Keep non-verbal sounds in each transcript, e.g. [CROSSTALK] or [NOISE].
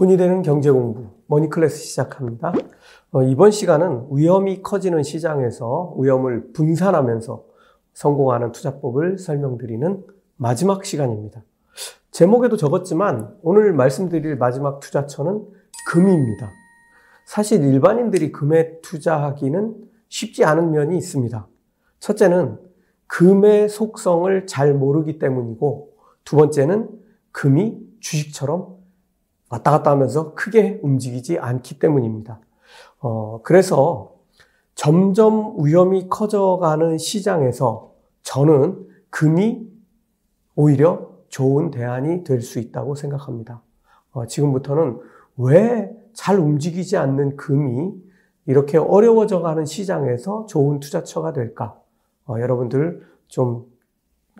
돈이 되는 경제 공부 머니클래스 시작합니다. 어, 이번 시간은 위험이 커지는 시장에서 위험을 분산하면서 성공하는 투자법을 설명드리는 마지막 시간입니다. 제목에도 적었지만 오늘 말씀드릴 마지막 투자처는 금입니다. 사실 일반인들이 금에 투자하기는 쉽지 않은 면이 있습니다. 첫째는 금의 속성을 잘 모르기 때문이고 두 번째는 금이 주식처럼 왔다 갔다 하면서 크게 움직이지 않기 때문입니다. 어, 그래서 점점 위험이 커져가는 시장에서 저는 금이 오히려 좋은 대안이 될 수 있다고 생각합니다. 어, 지금부터는 왜 잘 움직이지 않는 금이 이렇게 어려워져 가는 시장에서 좋은 투자처가 될까? 어, 여러분들 좀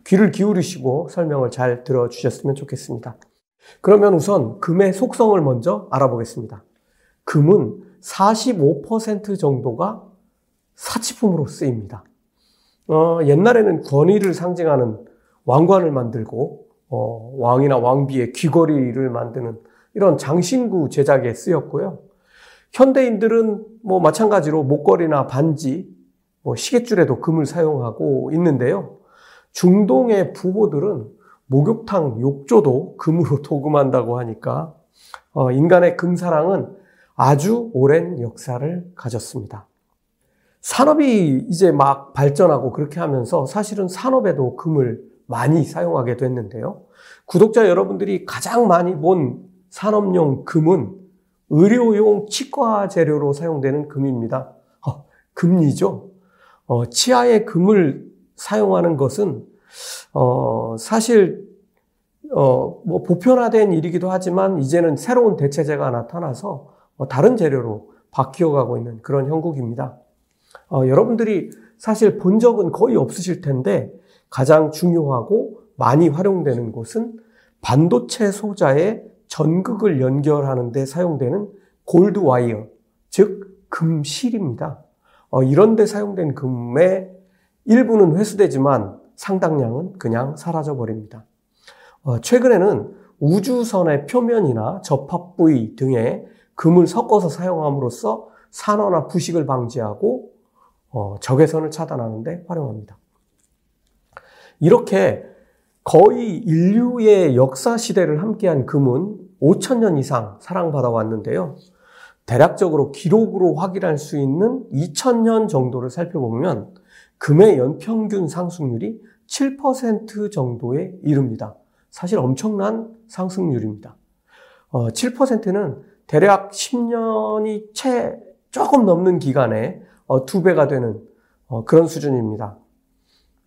귀를 기울이시고 설명을 잘 들어주셨으면 좋겠습니다. 그러면 우선 금의 속성을 먼저 알아보겠습니다. 금은 45% 정도가 사치품으로 쓰입니다. 어, 옛날에는 권위를 상징하는 왕관을 만들고 어, 왕이나 왕비의 귀걸이를 만드는 이런 장신구 제작에 쓰였고요. 현대인들은 뭐 마찬가지로 목걸이나 반지, 뭐 시계줄에도 금을 사용하고 있는데요. 중동의 부호들은 목욕탕 욕조도 금으로 [LAUGHS] 도금한다고 하니까 어, 인간의 금사랑은 아주 오랜 역사를 가졌습니다. 산업이 이제 막 발전하고 그렇게 하면서 사실은 산업에도 금을 많이 사용하게 됐는데요. 구독자 여러분들이 가장 많이 본 산업용 금은 의료용 치과 재료로 사용되는 금입니다. 어, 금리죠. 어, 치아에 금을 사용하는 것은 어, 사실 어, 뭐 보편화된 일이기도 하지만 이제는 새로운 대체제가 나타나서 어, 다른 재료로 바뀌어 가고 있는 그런 형국입니다. 어, 여러분들이 사실 본 적은 거의 없으실 텐데 가장 중요하고 많이 활용되는 곳은 반도체 소자의 전극을 연결하는 데 사용되는 골드 와이어, 즉 금실입니다. 어, 이런 데 사용된 금의 일부는 회수되지만 상당량은 그냥 사라져 버립니다. 어, 최근에는 우주선의 표면이나 접합 부위 등에 금을 섞어서 사용함으로써 산화나 부식을 방지하고 어, 적외선을 차단하는데 활용합니다. 이렇게 거의 인류의 역사 시대를 함께한 금은 5천년 이상 사랑받아 왔는데요. 대략적으로 기록으로 확인할 수 있는 2000년 정도를 살펴보면 금의 연평균 상승률이 7% 정도에 이릅니다. 사실 엄청난 상승률입니다. 어, 7%는 대략 10년이 채 조금 넘는 기간에 어, 두 배가 되는 어, 그런 수준입니다.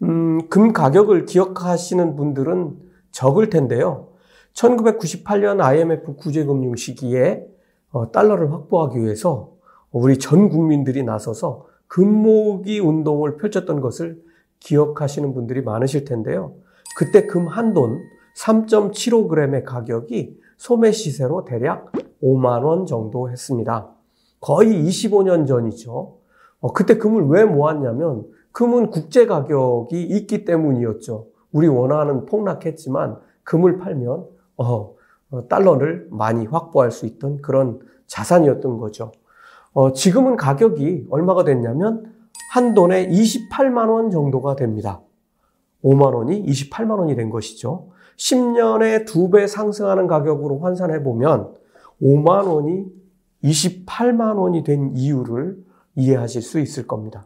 음, 금 가격을 기억하시는 분들은 적을 텐데요. 1998년 IMF 구제금융 시기에 어, 달러를 확보하기 위해서 우리 전 국민들이 나서서 금모으기 운동을 펼쳤던 것을 기억하시는 분들이 많으실 텐데요. 그때 금 한 돈 3.75g의 가격이 소매 시세로 대략 5만 원 정도 했습니다. 거의 25년 전이죠. 어, 그때 금을 왜 모았냐면 금은 국제 가격이 있기 때문이었죠. 우리 원화는 폭락했지만 금을 팔면 어, 어, 달러를 많이 확보할 수 있던 그런 자산이었던 거죠. 어, 지금은 가격이 얼마가 됐냐면 한 돈에 28만 원 정도가 됩니다. 5만 원이 28만 원이 된 것이죠. 10년에 두 배 상승하는 가격으로 환산해 보면 5만 원이 28만 원이 된 이유를 이해하실 수 있을 겁니다.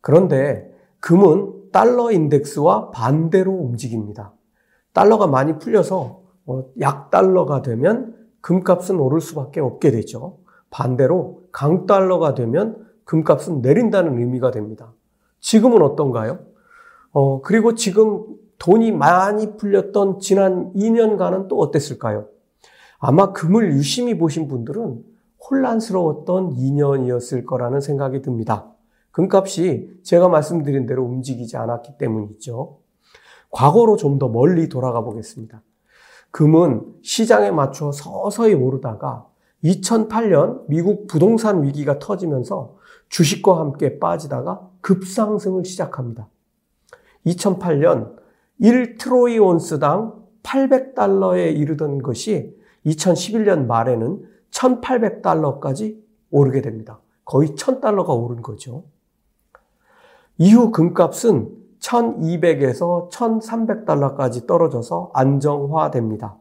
그런데 금은 달러 인덱스와 반대로 움직입니다. 달러가 많이 풀려서 어, 약달러가 되면 금값은 오를 수밖에 없게 되죠. 반대로 강달러가 되면 금값은 내린다는 의미가 됩니다. 지금은 어떤가요? 어, 그리고 지금 돈이 많이 풀렸던 지난 2년간은 또 어땠을까요? 아마 금을 유심히 보신 분들은 혼란스러웠던 2년이었을 거라는 생각이 듭니다. 금값이 제가 말씀드린 대로 움직이지 않았기 때문이죠. 과거로 좀 더 멀리 돌아가 보겠습니다. 금은 시장에 맞춰 서서히 오르다가 2008년 미국 부동산 위기가 터지면서 주식과 함께 빠지다가 급상승을 시작합니다. 2008년 1트로이 온스당 800달러에 이르던 것이 2011년 말에는 1800달러까지 오르게 됩니다. 거의 1000달러가 오른 거죠. 이후 금값은 1200에서 1300달러까지 떨어져서 안정화됩니다.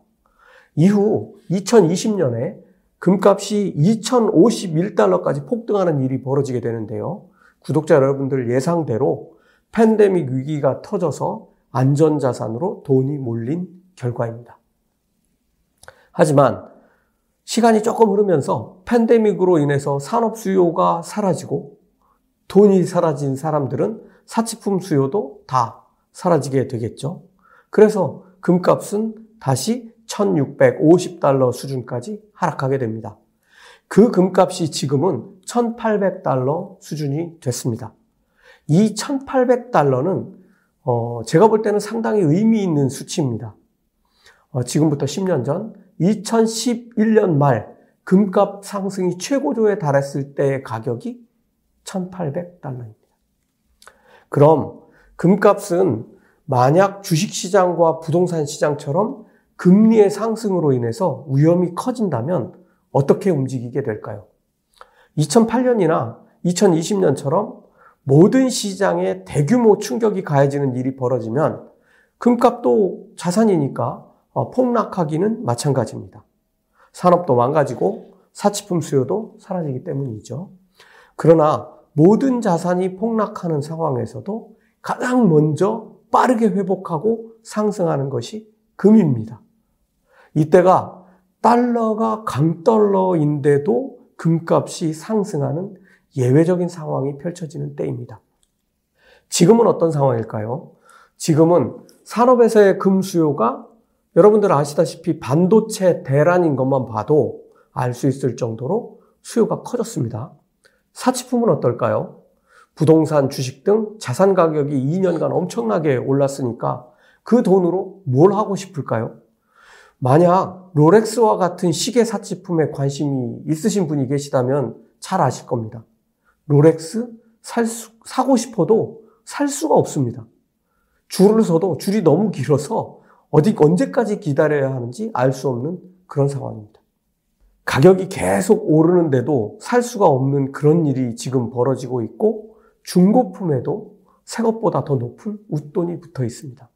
이후 2020년에 금값이 2051달러까지 폭등하는 일이 벌어지게 되는데요. 구독자 여러분들 예상대로 팬데믹 위기가 터져서 안전자산으로 돈이 몰린 결과입니다. 하지만 시간이 조금 흐르면서 팬데믹으로 인해서 산업 수요가 사라지고 돈이 사라진 사람들은 사치품 수요도 다 사라지게 되겠죠. 그래서 금값은 다시 1650달러 수준까지 하락하게 됩니다. 그 금값이 지금은 1800달러 수준이 됐습니다. 이 1800달러는 어, 제가 볼 때는 상당히 의미 있는 수치입니다. 어, 지금부터 10년 전 2011년 말 금값 상승이 최고조에 달했을 때의 가격이 1,800달러입니다. 그럼 금값은 만약 주식시장과 부동산 시장처럼 금리의 상승으로 인해서 위험이 커진다면 어떻게 움직이게 될까요? 2008년이나 2020년처럼 모든 시장에 대규모 충격이 가해지는 일이 벌어지면 금값도 자산이니까 어, 폭락하기는 마찬가지입니다. 산업도 망가지고 사치품 수요도 사라지기 때문이죠. 그러나 모든 자산이 폭락하는 상황에서도 가장 먼저 빠르게 회복하고 상승하는 것이 금입니다. 이때가 달러가 강달러인데도 금값이 상승하는 예외적인 상황이 펼쳐지는 때입니다. 지금은 어떤 상황일까요? 지금은 산업에서의 금 수요가 여러분들 아시다시피 반도체 대란인 것만 봐도 알 수 있을 정도로 수요가 커졌습니다. 사치품은 어떨까요? 부동산, 주식 등 자산 가격이 2년간 엄청나게 올랐으니까 그 돈으로 뭘 하고 싶을까요? 만약 롤렉스와 같은 시계 사치품에 관심이 있으신 분이 계시다면 잘 아실 겁니다. 롤렉스 살 수, 사고 싶어도 살 수가 없습니다. 줄을 서도 줄이 너무 길어서 어디 언제까지 기다려야 하는지 알 수 없는 그런 상황입니다. 가격이 계속 오르는데도 살 수가 없는 그런 일이 지금 벌어지고 있고 중고품에도 새 것보다 더 높은 웃돈이 붙어 있습니다.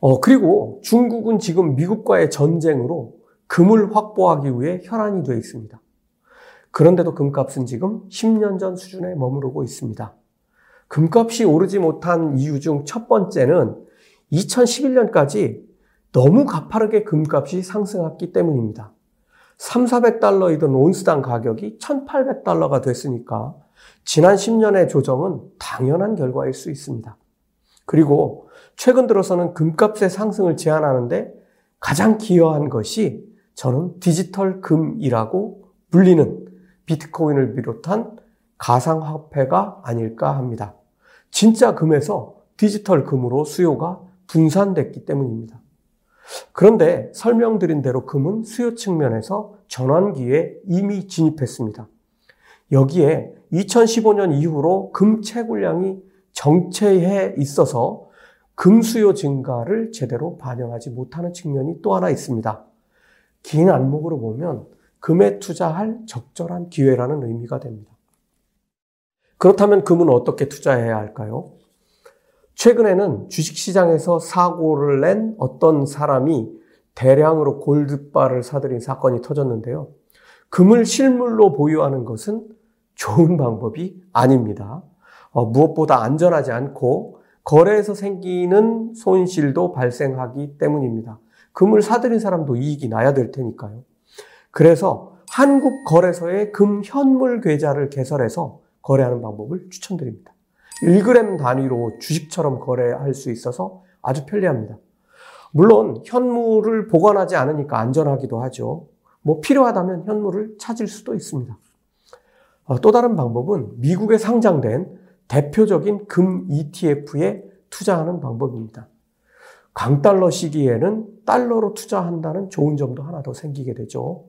어, 그리고 중국은 지금 미국과의 전쟁으로 금을 확보하기 위해 혈안이 되어 있습니다. 그런데도 금값은 지금 10년 전 수준에 머무르고 있습니다. 금값이 오르지 못한 이유 중 첫 번째는 2011년까지 너무 가파르게 금값이 상승했기 때문입니다. 3, 400달러이던 온스당 가격이 1800달러가 됐으니까 지난 10년의 조정은 당연한 결과일 수 있습니다. 그리고 최근 들어서는 금값의 상승을 제한하는데 가장 기여한 것이 저는 디지털 금이라고 불리는 비트코인을 비롯한 가상화폐가 아닐까 합니다. 진짜 금에서 디지털 금으로 수요가 분산됐기 때문입니다. 그런데 설명드린 대로 금은 수요 측면에서 전환기에 이미 진입했습니다. 여기에 2015년 이후로 금 채굴량이 정체해 있어서 금 수요 증가를 제대로 반영하지 못하는 측면이 또 하나 있습니다. 긴 안목으로 보면 금에 투자할 적절한 기회라는 의미가 됩니다. 그렇다면 금은 어떻게 투자해야 할까요? 최근에는 주식시장에서 사고를 낸 어떤 사람이 대량으로 골드바를 사들인 사건이 터졌는데요. 금을 실물로 보유하는 것은 좋은 방법이 아닙니다. 어, 무엇보다 안전하지 않고 거래에서 생기는 손실도 발생하기 때문입니다. 금을 사들인 사람도 이익이 나야 될 테니까요. 그래서 한국 거래소의 금 현물 계좌를 개설해서 거래하는 방법을 추천드립니다. 1g 단위로 주식처럼 거래할 수 있어서 아주 편리합니다. 물론 현물을 보관하지 않으니까 안전하기도 하죠. 뭐 필요하다면 현물을 찾을 수도 있습니다. 어, 또 다른 방법은 미국에 상장된 대표적인 금 ETF에 투자하는 방법입니다. 강달러 시기에는 달러로 투자한다는 좋은 점도 하나 더 생기게 되죠.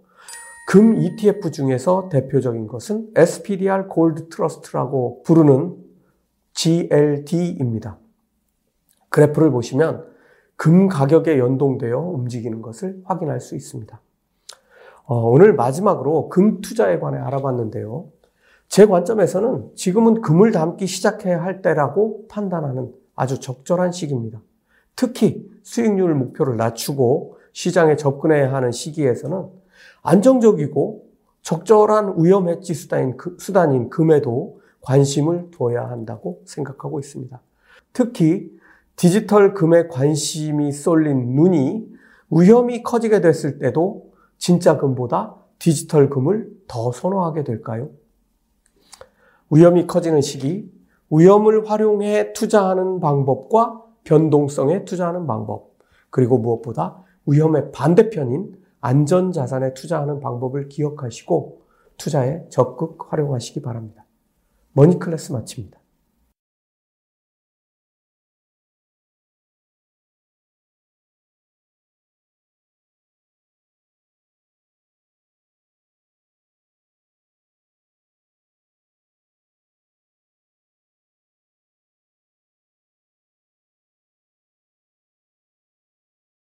금 ETF 중에서 대표적인 것은 SPDR 골드 트러스트라고 부르는 GLD입니다. 그래프를 보시면 금 가격에 연동되어 움직이는 것을 확인할 수 있습니다. 어, 오늘 마지막으로 금 투자에 관해 알아봤는데요. 제 관점에서는 지금은 금을 담기 시작해야 할 때라고 판단하는 아주 적절한 시기입니다. 특히 수익률 목표를 낮추고 시장에 접근해야 하는 시기에서는 안정적이고 적절한 위험 해지 수단인, 수단인 금에도 관심을 둬야 한다고 생각하고 있습니다. 특히 디지털 금에 관심이 쏠린 눈이 위험이 커지게 됐을 때도 진짜 금보다 디지털 금을 더 선호하게 될까요? 위험이 커지는 시기, 위험을 활용해 투자하는 방법과 변동성에 투자하는 방법, 그리고 무엇보다 위험의 반대편인 안전자산에 투자하는 방법을 기억하시고 투자에 적극 활용하시기 바랍니다. 머니클래스 마칩니다.